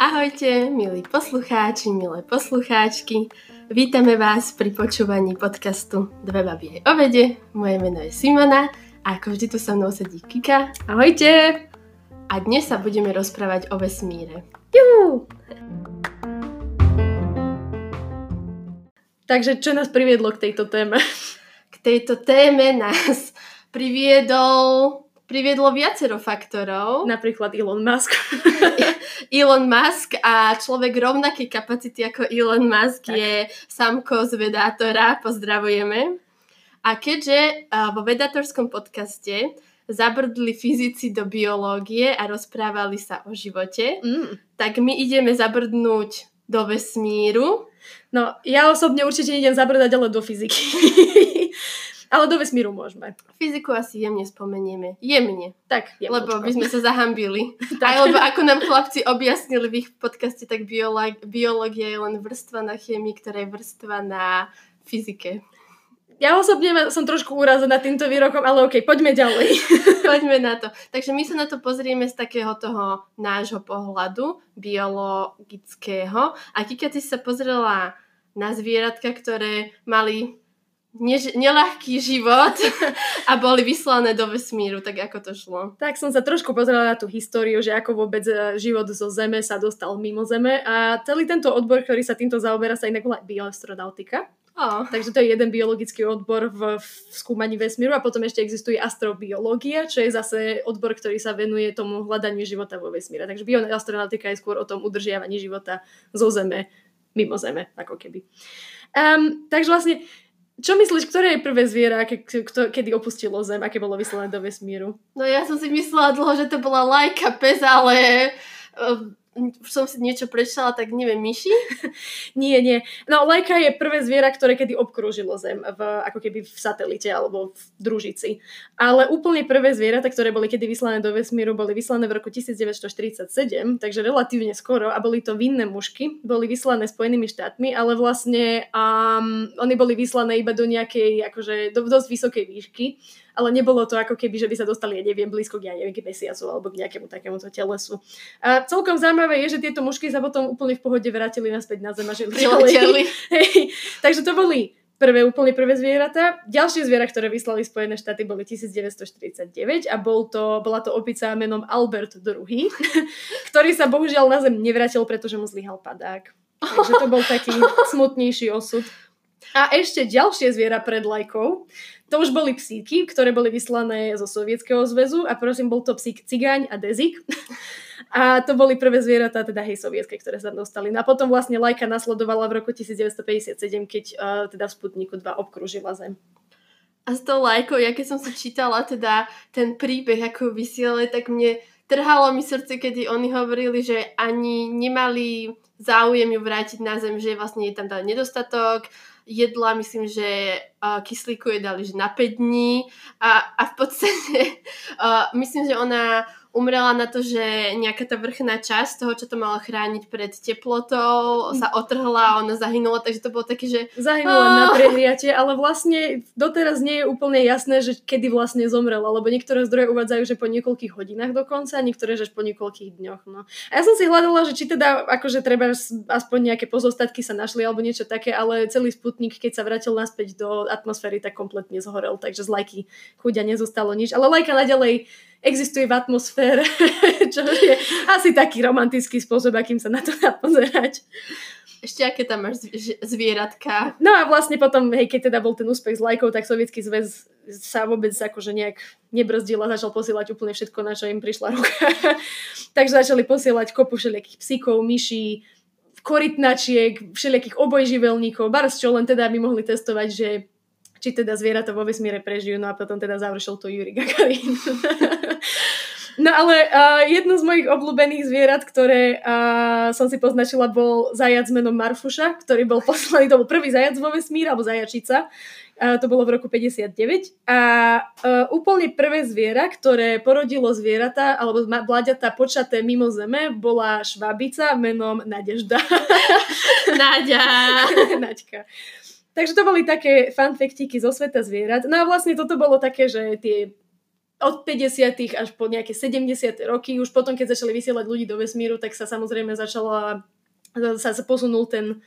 Ahojte, milí poslucháči, milé poslucháčky. Vítame vás pri počúvaní podcastu Dve baby o vede. Moje meno je Simona a ako vždy tu so mnou sedí Kika. Ahojte! A dnes sa budeme rozprávať o vesmíre. Jú! Takže čo nás priviedlo k tejto téme? Tejto téme nás priviedol priviedlo viacero faktorov. Napríklad Elon Musk. Elon Musk a človek rovnakej kapacity ako Elon Musk tak. je samko z Vedátora. Pozdravujeme. A keďže vo Vedátorskom podcaste zabrdli fyzici do biológie a rozprávali sa o živote, mm. tak my ideme zabrdnúť do vesmíru. No, ja osobne určite idem zabrdať ale do fyziky. Ale do vesmíru môžeme. Fyziku asi jemne spomenieme. Jemne. Tak, jemnočko. Lebo by sme sa zahambili. Aj, lebo ako nám chlapci objasnili v ich podcaste, tak biológia je len vrstva na chémii, ktorá je vrstva na fyzike. Ja osobne som trošku úrazená týmto výrokom, ale okej, okay, poďme ďalej. poďme na to. Takže my sa na to pozrieme z takého toho nášho pohľadu biologického. A Kika, ty sa pozrela na zvieratka, ktoré mali než, nelahký život a boli vyslané do vesmíru, tak ako to šlo? Tak som sa trošku pozrela na tú históriu, že ako vôbec e, život zo Zeme sa dostal mimo Zeme a celý tento odbor, ktorý sa týmto zaoberá, sa inak volá bioastronautika. Oh. Takže to je jeden biologický odbor v, v skúmaní vesmíru a potom ešte existuje astrobiológia, čo je zase odbor, ktorý sa venuje tomu hľadaniu života vo vesmíre. Takže bioastronautika je skôr o tom udržiavaní života zo Zeme, mimo Zeme, ako keby. Um, takže vlastne čo myslíš, ktoré je prvé zviera, ke, kto, kedy opustilo Zem, aké bolo vyslané do vesmíru? No ja som si myslela dlho, že to bola lajka pes, ale uh, už som si niečo prečítala, tak neviem, myši? nie, nie. No, lajka je prvé zviera, ktoré kedy obkrúžilo Zem, v, ako keby v satelite alebo v družici. Ale úplne prvé zvieratá, ktoré boli kedy vyslané do vesmíru, boli vyslané v roku 1947, takže relatívne skoro a boli to vinné mušky, boli vyslané Spojenými štátmi, ale vlastne um, oni boli vyslané iba do nejakej, akože do dosť vysokej výšky ale nebolo to ako keby, že by sa dostali, ja neviem, blízko k, ja neviem, k mesiacu alebo k nejakému takémuto telesu. A celkom zaujímavé je, že tieto mužky sa potom úplne v pohode vrátili naspäť na zem a žili Hej, takže to boli prvé, úplne prvé zvieratá. Ďalšie zviera, ktoré vyslali Spojené štáty, boli 1949 a bol to, bola to opica menom Albert II, ktorý sa bohužiaľ na zem nevrátil, pretože mu zlyhal padák. Takže to bol taký smutnejší osud. A ešte ďalšie zviera pred lajkou. To už boli psíky, ktoré boli vyslané zo Sovietskeho zväzu a prosím, bol to psík Cigáň a Dezik. A to boli prvé zvieratá, teda hej, sovietské, ktoré sa dostali. No a potom vlastne lajka nasledovala v roku 1957, keď uh, teda v Sputniku 2 obkružila Zem. A s tou lajkou, ja keď som si čítala teda ten príbeh, ako vysielali, tak mne trhalo mi srdce, kedy oni hovorili, že ani nemali záujem ju vrátiť na zem, že vlastne je tam teda nedostatok, jedla, myslím, že uh, kyslíku je že na 5 dní. A, a v podstate uh, myslím, že ona umrela na to, že nejaká tá vrchná časť toho, čo to malo chrániť pred teplotou, sa otrhla a ona zahynula, takže to bolo také, že... Zahynula oh. na prehliate, ale vlastne doteraz nie je úplne jasné, že kedy vlastne zomrela, lebo niektoré zdroje uvádzajú, že po niekoľkých hodinách dokonca, niektoré, že po niekoľkých dňoch. No. A ja som si hľadala, že či teda akože treba aspoň nejaké pozostatky sa našli alebo niečo také, ale celý Sputnik, keď sa vrátil naspäť do atmosféry, tak kompletne zhorel, takže z lajky chuďa nezostalo nič. Ale lajka naďalej existuje v atmosfére, čo je asi taký romantický spôsob, akým sa na to dá pozerať. Ešte aké tam máš zvieratka? No a vlastne potom, hej, keď teda bol ten úspech s lajkou, tak sovietský zväz sa vôbec akože nejak nebrzdil a začal posielať úplne všetko, na čo im prišla ruka. Takže začali posielať kopu všelijakých psíkov, myší, korytnačiek, všelijakých obojživelníkov, bars čo len teda by mohli testovať, že či teda zvieratá vo vesmíre prežijú, no a potom teda završil to Yuri Gagarin. no ale uh, jedno z mojich obľúbených zvierat, ktoré uh, som si poznačila, bol zajac menom Marfuša, ktorý bol poslaný, to bol prvý zajac vo vesmíre, alebo zajačica. Uh, to bolo v roku 59. A uh, úplne prvé zviera, ktoré porodilo zvieratá, alebo mláďatá počaté mimo zeme, bola švábica menom Nadežda. Naďa. Naďka. Takže to boli také fanfektiky zo sveta zvierat. No a vlastne toto bolo také, že tie od 50. až po nejaké 70. roky, už potom, keď začali vysielať ľudí do vesmíru, tak sa samozrejme začala, sa, sa posunul ten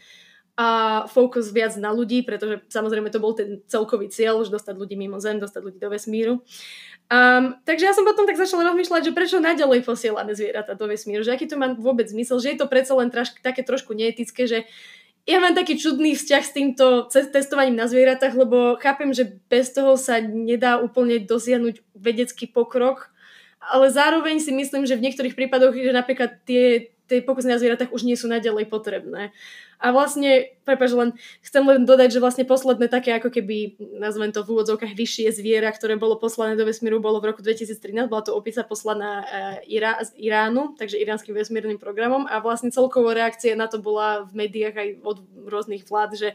a fokus viac na ľudí, pretože samozrejme to bol ten celkový cieľ, už dostať ľudí mimo Zem, dostať ľudí do vesmíru. Um, takže ja som potom tak začala rozmýšľať, že prečo naďalej posielame zvieratá do vesmíru, že aký to má vôbec zmysel, že je to predsa len traž, také trošku neetické, že ja mám taký čudný vzťah s týmto testovaním na zvieratách, lebo chápem, že bez toho sa nedá úplne dosiahnuť vedecký pokrok, ale zároveň si myslím, že v niektorých prípadoch, že napríklad tie, tie pokusy na zvieratách už nie sú naďalej potrebné. A vlastne, prepáč, len chcem len dodať, že vlastne posledné také ako keby, nazvem to v úvodzovkách, vyššie zviera, ktoré bolo poslané do vesmíru, bolo v roku 2013, bola to opica poslaná uh, Irá, z Iránu, takže iránskym vesmírnym programom a vlastne celkovo reakcia na to bola v médiách aj od rôznych vlád, že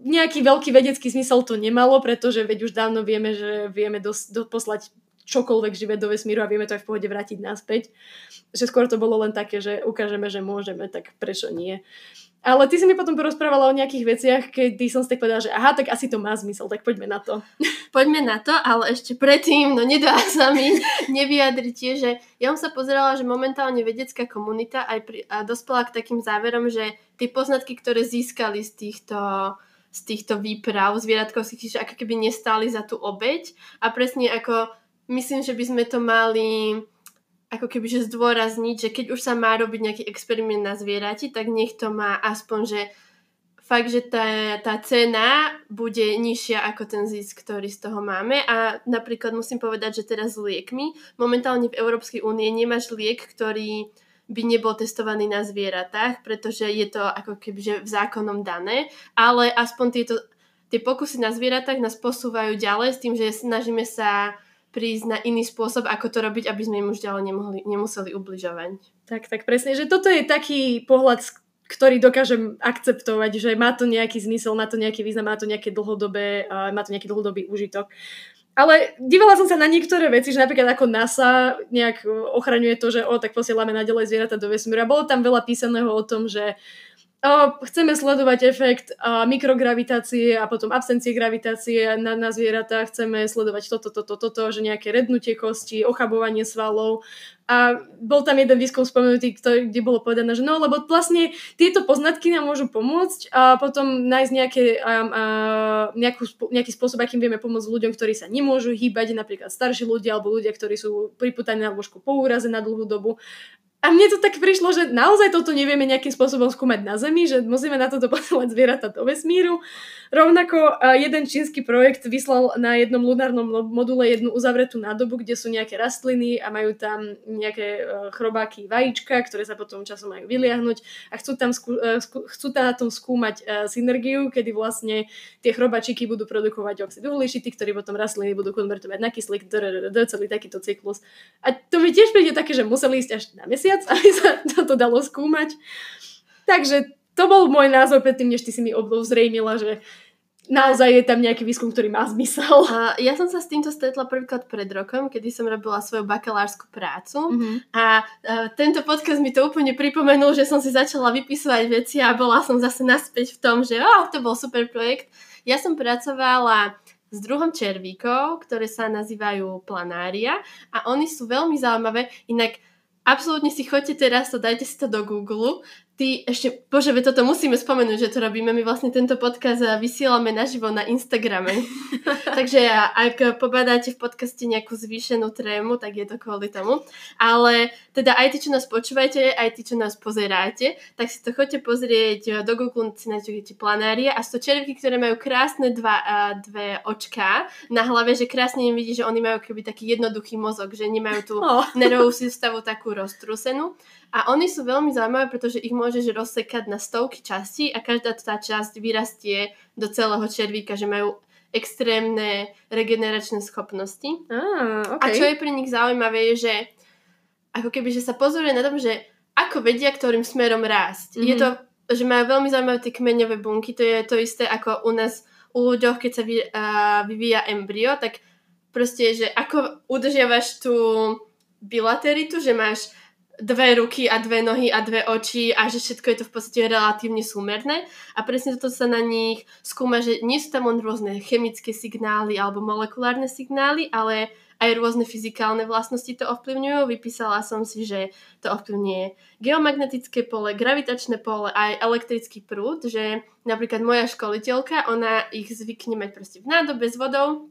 nejaký veľký vedecký zmysel to nemalo, pretože veď už dávno vieme, že vieme dos- do, čokoľvek živé do vesmíru a vieme to aj v pohode vrátiť naspäť. Že skôr to bolo len také, že ukážeme, že môžeme, tak prečo nie. Ale ty si mi potom porozprávala o nejakých veciach, kedy som si tak povedala, že aha, tak asi to má zmysel, tak poďme na to. Poďme na to, ale ešte predtým, no nedá sa mi nevyjadriť tiež, že ja som sa pozerala, že momentálne vedecká komunita aj pri, a dospela k takým záverom, že tie poznatky, ktoré získali z týchto z týchto výprav zvieratkovských, že ako keby nestáli za tú obeď a presne ako myslím, že by sme to mali ako keby že zdôrazniť, že keď už sa má robiť nejaký experiment na zvierati, tak nech to má aspoň, že fakt, že tá, tá cena bude nižšia ako ten zisk, ktorý z toho máme. A napríklad musím povedať, že teraz s liekmi, momentálne v Európskej únie nemáš liek, ktorý by nebol testovaný na zvieratách, pretože je to ako keby že v zákonom dané, ale aspoň tieto, tie pokusy na zvieratách nás posúvajú ďalej s tým, že snažíme sa prísť na iný spôsob, ako to robiť, aby sme im už ďalej nemohli, nemuseli ubližovať. Tak, tak presne, že toto je taký pohľad, ktorý dokážem akceptovať, že má to nejaký zmysel, má to nejaký význam, má to nejaké dlhodobé, uh, má to nejaký dlhodobý užitok. Ale dívala som sa na niektoré veci, že napríklad ako NASA nejak ochraňuje to, že o, tak posielame naďalej zvieratá do vesmíru. A bolo tam veľa písaného o tom, že chceme sledovať efekt mikrogravitácie a potom absencie gravitácie na, na zvieratá, chceme sledovať toto, toto, toto, že nejaké rednutie kosti, ochabovanie svalov. A bol tam jeden výskum spomenutý, ktorý, kde bolo povedané, že no, lebo vlastne tieto poznatky nám môžu pomôcť a potom nájsť nejaké, a, a, nejakú, nejaký spôsob, akým vieme pomôcť ľuďom, ktorí sa nemôžu hýbať, napríklad starší ľudia alebo ľudia, ktorí sú priputaní na lôžku po úraze na dlhú dobu. A mne to tak prišlo, že naozaj toto nevieme nejakým spôsobom skúmať na Zemi, že musíme na toto posielať zvieratá do vesmíru. Rovnako jeden čínsky projekt vyslal na jednom lunárnom module jednu uzavretú nádobu, kde sú nejaké rastliny a majú tam nejaké e, chrobáky vajíčka, ktoré sa potom časom majú vyliahnuť a chcú tam, skú, e, chcú tam na tom skúmať e, synergiu, kedy vlastne tie chrobačiky budú produkovať oxid uhličitý, ktorý potom rastliny budú konvertovať na kyslík, celý takýto cyklus. A to mi tiež príde také, že museli ísť až na mesiac, aby sa toto dalo skúmať. Takže to bol môj názor predtým, než ty si mi obzrejmila, že naozaj je tam nejaký výskum, ktorý má zmysel. A ja som sa s týmto stretla prvýkrát pred rokom, kedy som robila svoju bakalárskú prácu mm-hmm. a, a tento podcast mi to úplne pripomenul, že som si začala vypisovať veci a bola som zase naspäť v tom, že oh, to bol super projekt. Ja som pracovala s druhom červíkov, ktoré sa nazývajú planária a oni sú veľmi zaujímavé, inak absolútne si choďte teraz to, dajte si to do Google Ty ešte, bože, ve toto musíme spomenúť, že to robíme. My vlastne tento podcast vysielame naživo na Instagrame. Takže ak pobadáte v podcaste nejakú zvýšenú trému, tak je to kvôli tomu. Ale teda aj tí, čo nás počúvate, aj tí, čo nás pozeráte, tak si to chodte pozrieť do Google, si nájdete planárie a sú to červky, ktoré majú krásne dva, dve očká na hlave, že krásne im vidí, že oni majú keby taký jednoduchý mozog, že nemajú tú oh. nervovú sústavu takú roztrúsenú. A oni sú veľmi zaujímavé, pretože ich môžeš rozsekať na stovky častí a každá tá časť vyrastie do celého červíka, že majú extrémne regeneračné schopnosti. Ah, okay. A čo je pre nich zaujímavé, je, že ako keby, že sa pozoruje na tom, že ako vedia, ktorým smerom rásť. Mm-hmm. Je to, že majú veľmi zaujímavé tie kmeňové bunky, to je to isté ako u nás u ľuďoch, keď sa vy, uh, vyvíja embryo, tak proste, že ako udržiavaš tú bilateritu, že máš dve ruky a dve nohy a dve oči a že všetko je to v podstate relatívne súmerné a presne toto sa na nich skúma, že nie sú tam len rôzne chemické signály alebo molekulárne signály, ale aj rôzne fyzikálne vlastnosti to ovplyvňujú. Vypísala som si, že to ovplyvňuje geomagnetické pole, gravitačné pole, aj elektrický prúd, že napríklad moja školiteľka, ona ich zvykne mať proste v nádobe s vodou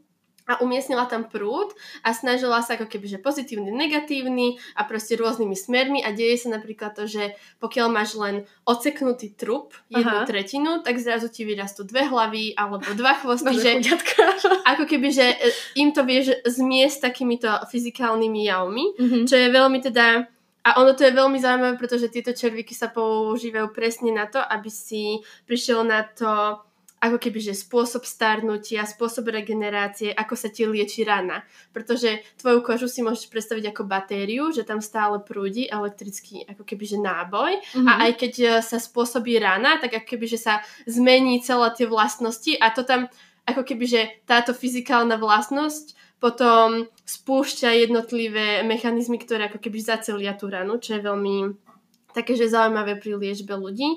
a umiestnila tam prúd a snažila sa ako keby, že pozitívny, negatívny a proste rôznymi smermi a deje sa napríklad to, že pokiaľ máš len oceknutý trup, jednu Aha. tretinu, tak zrazu ti vyrastú dve hlavy alebo dva chvosty, že ako keby, že e, im to vieš zmiesť takýmito fyzikálnymi javmi, mm-hmm. čo je veľmi teda a ono to je veľmi zaujímavé, pretože tieto červíky sa používajú presne na to, aby si prišiel na to, ako keby, že spôsob starnutia, spôsob regenerácie, ako sa ti lieči rana. Pretože tvoju kožu si môžeš predstaviť ako batériu, že tam stále prúdi elektrický ako keby, že náboj mm-hmm. a aj keď e, sa spôsobí rana, tak ako keby, že sa zmení celé tie vlastnosti a to tam ako keby, že táto fyzikálna vlastnosť potom spúšťa jednotlivé mechanizmy, ktoré ako keby zacelia tú ranu, čo je veľmi také, že zaujímavé pri liečbe ľudí.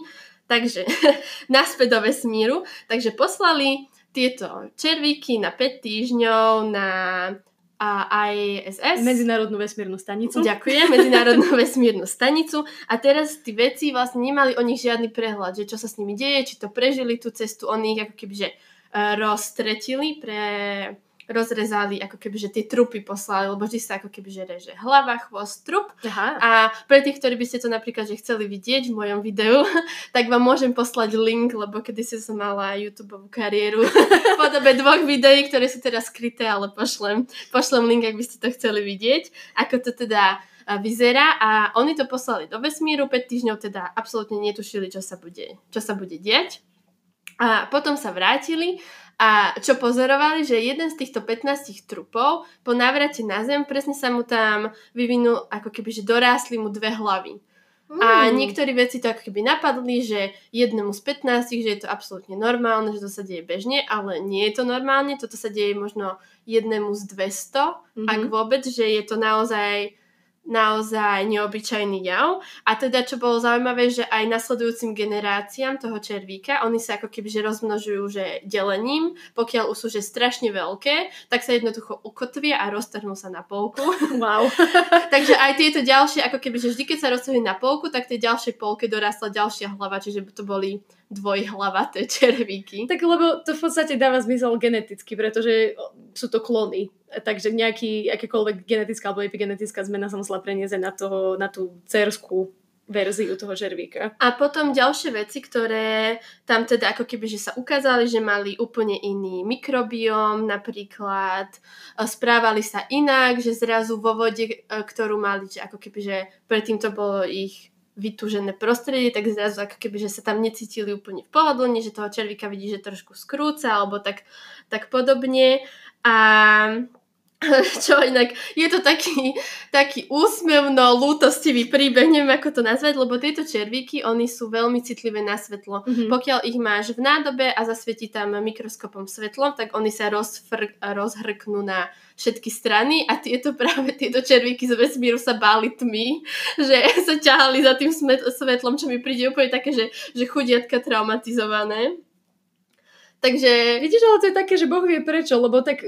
Takže naspäť do vesmíru. Takže poslali tieto červíky na 5 týždňov na a ISS. Medzinárodnú vesmírnu stanicu. Ďakujem, Medzinárodnú vesmírnu stanicu. A teraz tí veci vlastne nemali o nich žiadny prehľad, že čo sa s nimi deje, či to prežili tú cestu, oni ich ako keby že uh, roztretili pre rozrezali ako keby, že tie trupy poslali, lebo vždy sa ako keby, že reže hlava, chvost, trup. Aha. A pre tých, ktorí by ste to napríklad že chceli vidieť v mojom videu, tak vám môžem poslať link, lebo kedy si som mala YouTube kariéru v podobe dvoch videí, ktoré sú teraz skryté, ale pošlem, pošlem link, ak by ste to chceli vidieť, ako to teda vyzerá a oni to poslali do vesmíru, 5 týždňov teda absolútne netušili, čo sa bude, čo sa bude diať. A potom sa vrátili a čo pozorovali, že jeden z týchto 15 trupov po návrate na zem presne sa mu tam vyvinul, ako keby, že dorástli mu dve hlavy. Mm. A niektorí veci to ako keby napadli, že jednému z 15, že je to absolútne normálne, že to sa deje bežne, ale nie je to normálne, toto sa deje možno jednému z 200, mm-hmm. ak vôbec, že je to naozaj naozaj neobyčajný jav. A teda, čo bolo zaujímavé, že aj nasledujúcim generáciám toho červíka, oni sa ako keby že rozmnožujú že delením, pokiaľ už sú že strašne veľké, tak sa jednoducho ukotvia a roztrhnú sa na polku. Wow. Takže aj tieto ďalšie, ako keby, že vždy, keď sa roztrhli na polku, tak tie ďalšie polky dorastla ďalšia hlava, čiže to boli dvojhlavaté červíky. Tak lebo to v podstate dáva zmysel geneticky, pretože sú to klony. Takže nejaký, akékoľvek genetická alebo epigenetická zmena sa musela preniesť na, toho, na tú cerskú verziu toho žervíka. A potom ďalšie veci, ktoré tam teda ako keby, že sa ukázali, že mali úplne iný mikrobióm, napríklad e, správali sa inak, že zrazu vo vode, e, ktorú mali, že ako keby, že predtým to bolo ich vytúžené prostredie, tak zrazu ako keby, že sa tam necítili úplne v pohodlne, že toho červíka vidí, že trošku skrúca alebo tak, tak podobne. A čo inak, je to taký, taký úsmevno lútostivý príbeh, neviem ako to nazvať, lebo tieto červíky, oni sú veľmi citlivé na svetlo. Mm-hmm. Pokiaľ ich máš v nádobe a zasvieti tam mikroskopom svetlom, tak oni sa rozfr- rozhrknú na všetky strany a tieto práve tieto červíky z vesmíru sa báli tmy, že sa ťahali za tým svetlom, čo mi príde úplne také, že, že chudiatka traumatizované. Takže... Vidíš, ale to je také, že Boh vie prečo, lebo tak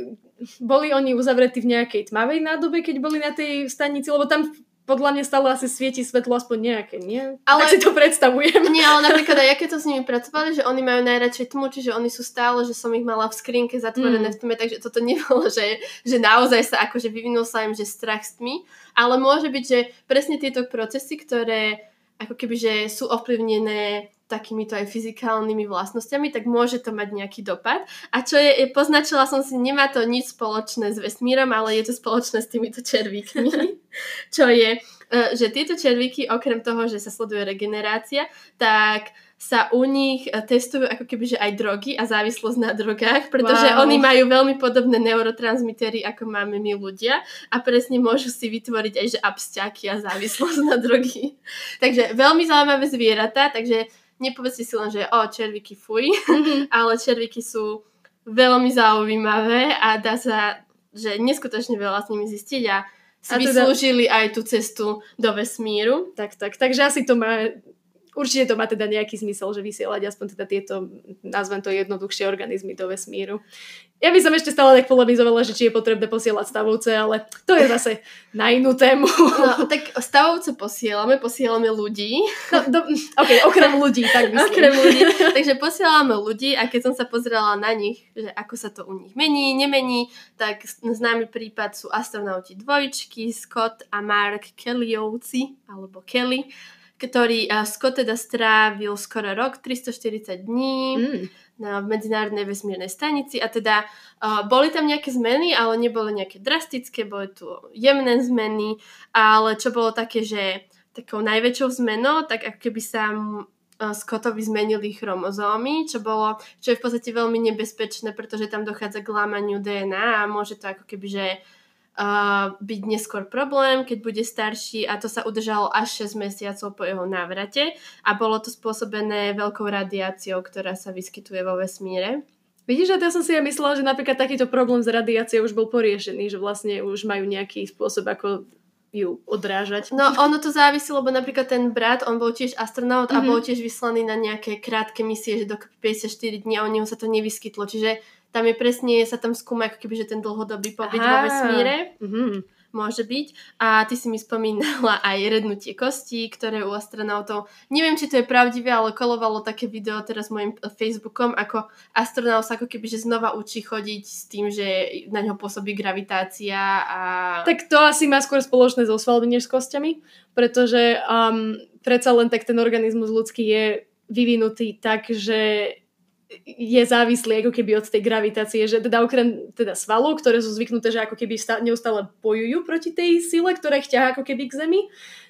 boli oni uzavretí v nejakej tmavej nádobe, keď boli na tej stanici, lebo tam podľa mňa stále asi svieti svetlo aspoň nejaké, nie? Ale tak si to predstavujem. Nie, ale napríklad aj aké to s nimi pracovali, že oni majú najradšej tmu, čiže oni sú stále, že som ich mala v skrinke zatvorené mm. v tme, takže toto nebolo, že, že naozaj sa akože vyvinul sa im, že strach z tmy, ale môže byť, že presne tieto procesy, ktoré ako keby, že sú ovplyvnené takýmito aj fyzikálnymi vlastnosťami, tak môže to mať nejaký dopad. A čo je, poznačila som si, nemá to nič spoločné s vesmírom, ale je to spoločné s týmito červíkmi. čo je, e, že tieto červíky, okrem toho, že sa sleduje regenerácia, tak sa u nich e, testujú ako keby že aj drogy a závislosť na drogách, pretože wow. oni majú veľmi podobné neurotransmitery, ako máme my ľudia a presne môžu si vytvoriť aj že absťaky a závislosť na drogy. takže veľmi zaujímavé zvieratá, takže nepovedzte si len, že o, červíky fuj, mm-hmm. ale červíky sú veľmi zaujímavé a dá sa, že neskutočne veľa s nimi zistiť a si vyslúžili aj tú cestu do vesmíru. Tak, tak. Takže asi to má určite to má teda nejaký zmysel, že vysielať aspoň teda tieto, nazvem to jednoduchšie organizmy do vesmíru. Ja by som ešte stále tak polemizovala, že či je potrebné posielať stavovce, ale to je zase na inú tému. No, tak stavovce posielame, posielame ľudí. No, do, ok, okrem ľudí, tak myslím. Okrem ľudí. Takže posielame ľudí a keď som sa pozerala na nich, že ako sa to u nich mení, nemení, tak známy prípad sú astronauti dvojčky, Scott a Mark Kellyovci, alebo Kelly ktorý uh, Scott teda strávil skoro rok, 340 dní mm. na medzinárodnej vesmírnej stanici a teda uh, boli tam nejaké zmeny, ale neboli nejaké drastické, boli tu jemné zmeny, ale čo bolo také, že takou najväčšou zmenou, tak ako keby sa Scottovi zmenili chromozómy, čo bolo, čo je v podstate veľmi nebezpečné, pretože tam dochádza k lámaniu DNA a môže to ako keby, že uh, byť neskôr problém, keď bude starší a to sa udržalo až 6 mesiacov po jeho návrate a bolo to spôsobené veľkou radiáciou, ktorá sa vyskytuje vo vesmíre. Vidíš, že ja som si ja myslela, že napríklad takýto problém s radiáciou už bol poriešený, že vlastne už majú nejaký spôsob, ako ju odrážať. No ono to závisí, lebo napríklad ten brat, on bol tiež astronaut mm-hmm. a mhm. bol tiež vyslaný na nejaké krátke misie, že do 54 dní a u neho sa to nevyskytlo. Čiže tam je presne, sa tam skúma ako keby, že ten dlhodobý pobyt Aha. vo vesmíre. Mm-hmm môže byť. A ty si mi spomínala aj rednutie kostí, ktoré u astronautov, neviem, či to je pravdivé, ale kolovalo také video teraz mojim Facebookom, ako astronaut sa ako keby, že znova učí chodiť s tým, že na ňo pôsobí gravitácia a... Tak to asi má skôr spoločné so svalmi než s kostiami, pretože um, predsa len tak ten organizmus ľudský je vyvinutý tak, že je závislý ako keby od tej gravitácie, že teda okrem teda svalov, ktoré sú zvyknuté, že ako keby neustále bojujú proti tej sile, ktorá ich ťahá ako keby k Zemi,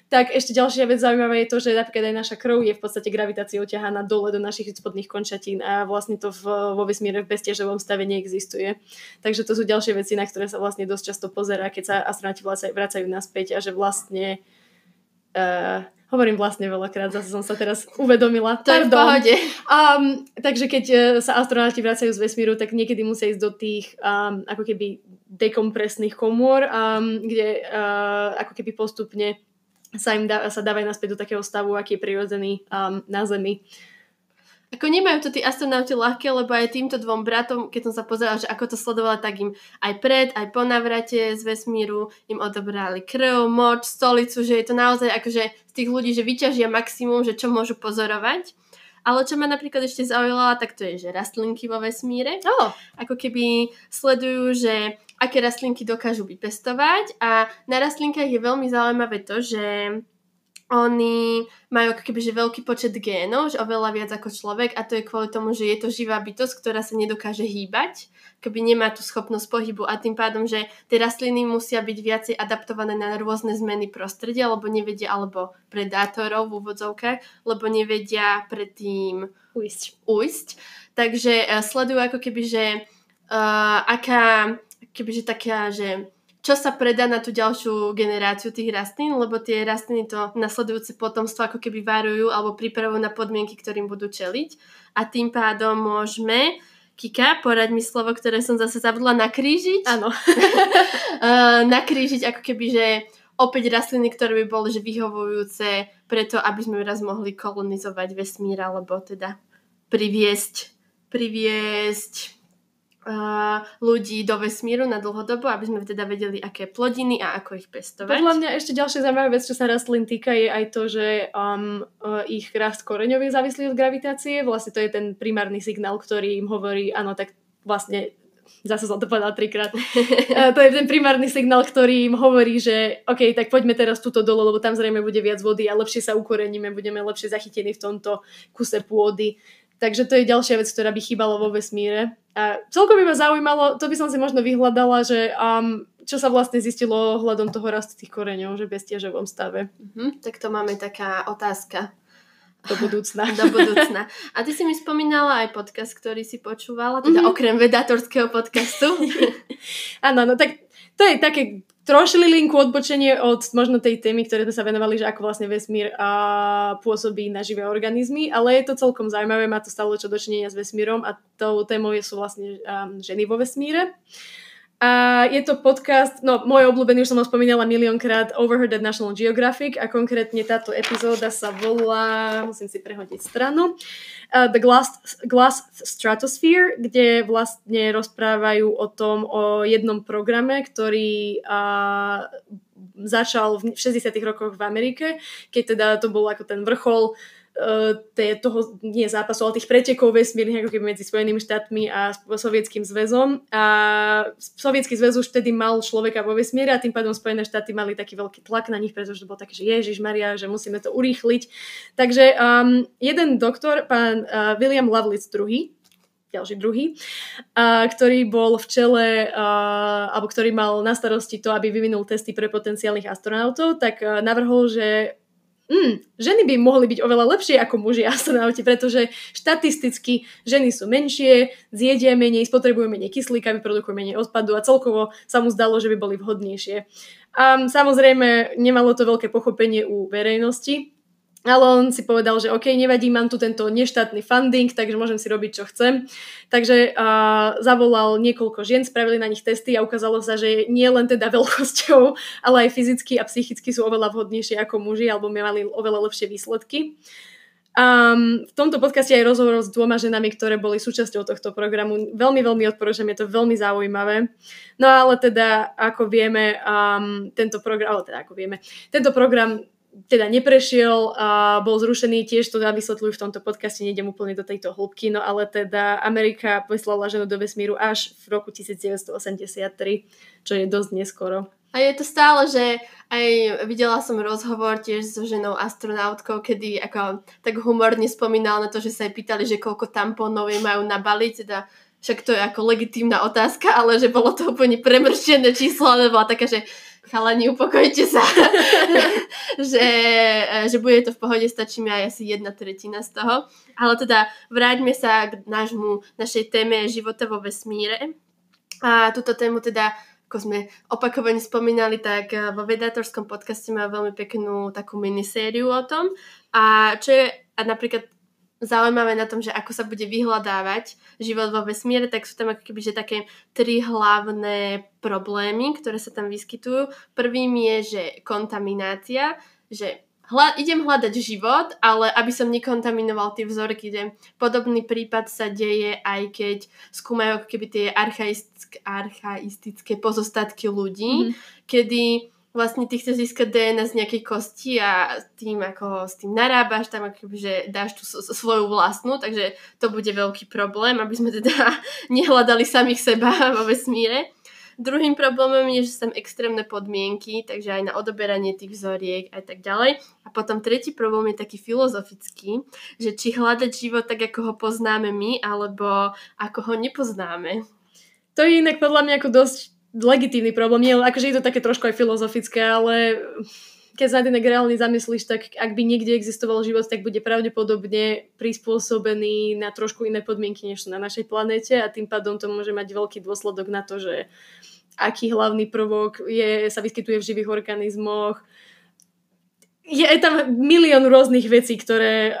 tak ešte ďalšia vec zaujímavá je to, že napríklad aj naša krv je v podstate gravitáciou ťahaná dole do našich spodných končatín a vlastne to v, vo vesmíre v beztiežovom stave neexistuje. Takže to sú ďalšie veci, na ktoré sa vlastne dosť často pozerá, keď sa astronauti vracajú naspäť a že vlastne uh, Hovorím vlastne veľakrát, zase som sa teraz uvedomila. To je v pohode. Um, takže keď uh, sa astronauti vracajú z vesmíru, tak niekedy musia ísť do tých um, ako keby dekompresných komôr, um, kde uh, ako keby postupne sa im dá, sa dávajú naspäť do takého stavu, aký je prirodzený um, na Zemi. Ako nemajú to tí astronauti ľahké, lebo aj týmto dvom bratom, keď som sa pozerala, že ako to sledovala, tak im aj pred, aj po navrate z vesmíru im odobrali krv, moč, stolicu, že je to naozaj akože z tých ľudí, že vyťažia maximum, že čo môžu pozorovať. Ale čo ma napríklad ešte zaujala, tak to je, že rastlinky vo vesmíre. Oh. Ako keby sledujú, že aké rastlinky dokážu vypestovať a na rastlinkách je veľmi zaujímavé to, že oni majú ako keby že veľký počet génov, že oveľa viac ako človek a to je kvôli tomu, že je to živá bytosť, ktorá sa nedokáže hýbať, keby nemá tú schopnosť pohybu a tým pádom, že tie rastliny musia byť viacej adaptované na rôzne zmeny prostredia, lebo nevedia, alebo predátorov v úvodzovkách, lebo nevedia predtým ujsť. ujsť. Takže uh, sledujú ako keby, že uh, aká, kebyže taká, že čo sa predá na tú ďalšiu generáciu tých rastlín, lebo tie rastliny to nasledujúce potomstvo ako keby varujú alebo pripravujú na podmienky, ktorým budú čeliť. A tým pádom môžeme Kika, poraď mi slovo, ktoré som zase zabudla nakrížiť. Áno. nakrížiť ako keby, že opäť rastliny, ktoré by boli že vyhovujúce preto, aby sme raz mohli kolonizovať vesmír, alebo teda priviesť, priviesť ľudí do vesmíru na dlhodobo, aby sme teda vedeli, aké plodiny a ako ich pestovať. Podľa mňa ešte ďalšia zaujímavá vec, čo sa rastlín týka, je aj to, že um, uh, ich rast koreňov je závislý od gravitácie. Vlastne to je ten primárny signál, ktorý im hovorí, áno, tak vlastne zase som to povedala trikrát. to je ten primárny signál, ktorý im hovorí, že OK, tak poďme teraz túto dole, lebo tam zrejme bude viac vody a lepšie sa ukoreníme, budeme lepšie zachytení v tomto kuse pôdy. Takže to je ďalšia vec, ktorá by chýbala vo vesmíre. A celkom by ma zaujímalo, to by som si možno vyhľadala, že um, čo sa vlastne zistilo ohľadom toho rastu tých koreňov, že bez tiežovom stave. Uh-huh, tak to máme taká otázka. Do budúcna. Do budúcna. A ty si mi spomínala aj podcast, ktorý si počúvala, teda uh-huh. okrem vedátorského podcastu. Áno, no tak to je také trošili linku odbočenie od možno tej témy, ktoré sme sa venovali, že ako vlastne vesmír a pôsobí na živé organizmy, ale je to celkom zaujímavé, má to stále čo dočinenia s vesmírom a tou témou sú vlastne ženy vo vesmíre. A je to podcast, no môj obľúbený, už som ho spomínala miliónkrát, Overheard at National Geographic a konkrétne táto epizóda sa volá, musím si prehodiť stranu, uh, The Glass, Glass Stratosphere, kde vlastne rozprávajú o tom, o jednom programe, ktorý uh, začal v 60 rokoch v Amerike, keď teda to bol ako ten vrchol uh, toho, nie zápasu, ale tých pretekov vesmírnych ako keby medzi Spojenými štátmi a Sovietským zväzom. A Sovietský zväz už vtedy mal človeka vo vesmíre a tým pádom Spojené štáty mali taký veľký tlak na nich, pretože to bolo také, že Ježiš Maria, že musíme to urýchliť. Takže um, jeden doktor, pán uh, William Lovelace II, ďalší druhý, a, ktorý bol v čele, a, alebo ktorý mal na starosti to, aby vyvinul testy pre potenciálnych astronautov, tak a, navrhol, že mm, ženy by mohli byť oveľa lepšie ako muži astronauti, pretože štatisticky ženy sú menšie, zjedia menej, spotrebujú menej kyslíka, vyprodukujú menej odpadu a celkovo sa mu zdalo, že by boli vhodnejšie. A samozrejme nemalo to veľké pochopenie u verejnosti, ale on si povedal, že OK, nevadí, mám tu tento neštátny funding, takže môžem si robiť, čo chcem. Takže uh, zavolal niekoľko žien, spravili na nich testy a ukázalo sa, že nie len teda veľkosťou, ale aj fyzicky a psychicky sú oveľa vhodnejšie ako muži, alebo mali oveľa lepšie výsledky. Um, v tomto podcaste aj rozhovor s dvoma ženami, ktoré boli súčasťou tohto programu. Veľmi, veľmi odporúčam, je to veľmi zaujímavé. No ale teda, ako vieme, um, tento program, ale teda ako vieme, tento program teda neprešiel a bol zrušený, tiež to vysvetľujú v tomto podcaste, nejdem úplne do tejto hĺbky, no ale teda Amerika poslala ženu do vesmíru až v roku 1983, čo je dosť neskoro. A je to stále, že aj videla som rozhovor tiež so ženou astronautkou, kedy ako tak humorne spomínala na to, že sa jej pýtali, že koľko tampónov majú nabaliť, teda však to je ako legitímna otázka, ale že bolo to úplne premrštené číslo, ale bola taká, že chalani, upokojte sa, že, e, že bude to v pohode, stačí mi aj asi jedna tretina z toho. Ale teda vráťme sa k nášmu, našej téme života vo vesmíre. A túto tému teda ako sme opakovane spomínali, tak e, vo vedátorskom podcaste má veľmi peknú takú minisériu o tom. A čo je a napríklad zaujímavé na tom, že ako sa bude vyhľadávať život vo vesmíre, tak sú tam ako keby, že také tri hlavné problémy, ktoré sa tam vyskytujú. Prvým je, že kontaminácia, že hľa, idem hľadať život, ale aby som nekontaminoval tie vzorky, že podobný prípad sa deje aj keď skúmajú keby tie archaistické pozostatky ľudí, mm-hmm. kedy vlastne ty chceš získať DNA z nejakej kosti a tým ako s tým narábaš, tam akoby, že dáš tú svoju vlastnú, takže to bude veľký problém, aby sme teda nehľadali samých seba vo vesmíre. Druhým problémom je, že sú tam extrémne podmienky, takže aj na odoberanie tých vzoriek a tak ďalej. A potom tretí problém je taký filozofický, že či hľadať život tak, ako ho poznáme my, alebo ako ho nepoznáme. To je inak podľa mňa ako dosť legitívny problém. Nie, akože je to také trošku aj filozofické, ale keď sa na reálne zamyslíš, tak ak by niekde existoval život, tak bude pravdepodobne prispôsobený na trošku iné podmienky, než na našej planéte a tým pádom to môže mať veľký dôsledok na to, že aký hlavný prvok je, sa vyskytuje v živých organizmoch. Je tam milión rôznych vecí, ktoré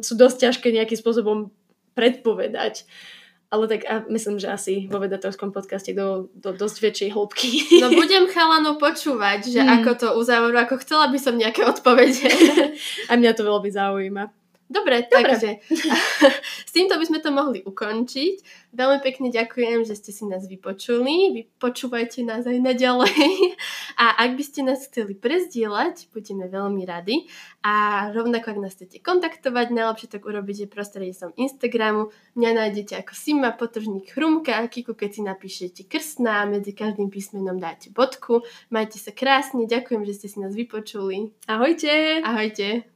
sú dosť ťažké nejakým spôsobom predpovedať. Ale tak a myslím, že asi vo vedatorskom podcaste do, do dosť väčšej hĺbky. No budem chalanov počúvať, že mm. ako to uzavrú, ako chcela by som nejaké odpovede. a mňa to veľmi zaujíma. Dobre, Dobre. takže s týmto by sme to mohli ukončiť. Veľmi pekne ďakujem, že ste si nás vypočuli. Vypočúvajte nás aj naďalej. A ak by ste nás chceli prezdieľať, budeme veľmi radi. A rovnako, ak nás chcete kontaktovať, najlepšie tak urobíte prostredníctvom Instagramu. Mňa nájdete ako Sima, potržník Chrumka, Kiku, keď si napíšete krstná, medzi každým písmenom dáte bodku. Majte sa krásne, ďakujem, že ste si nás vypočuli. Ahojte! Ahojte!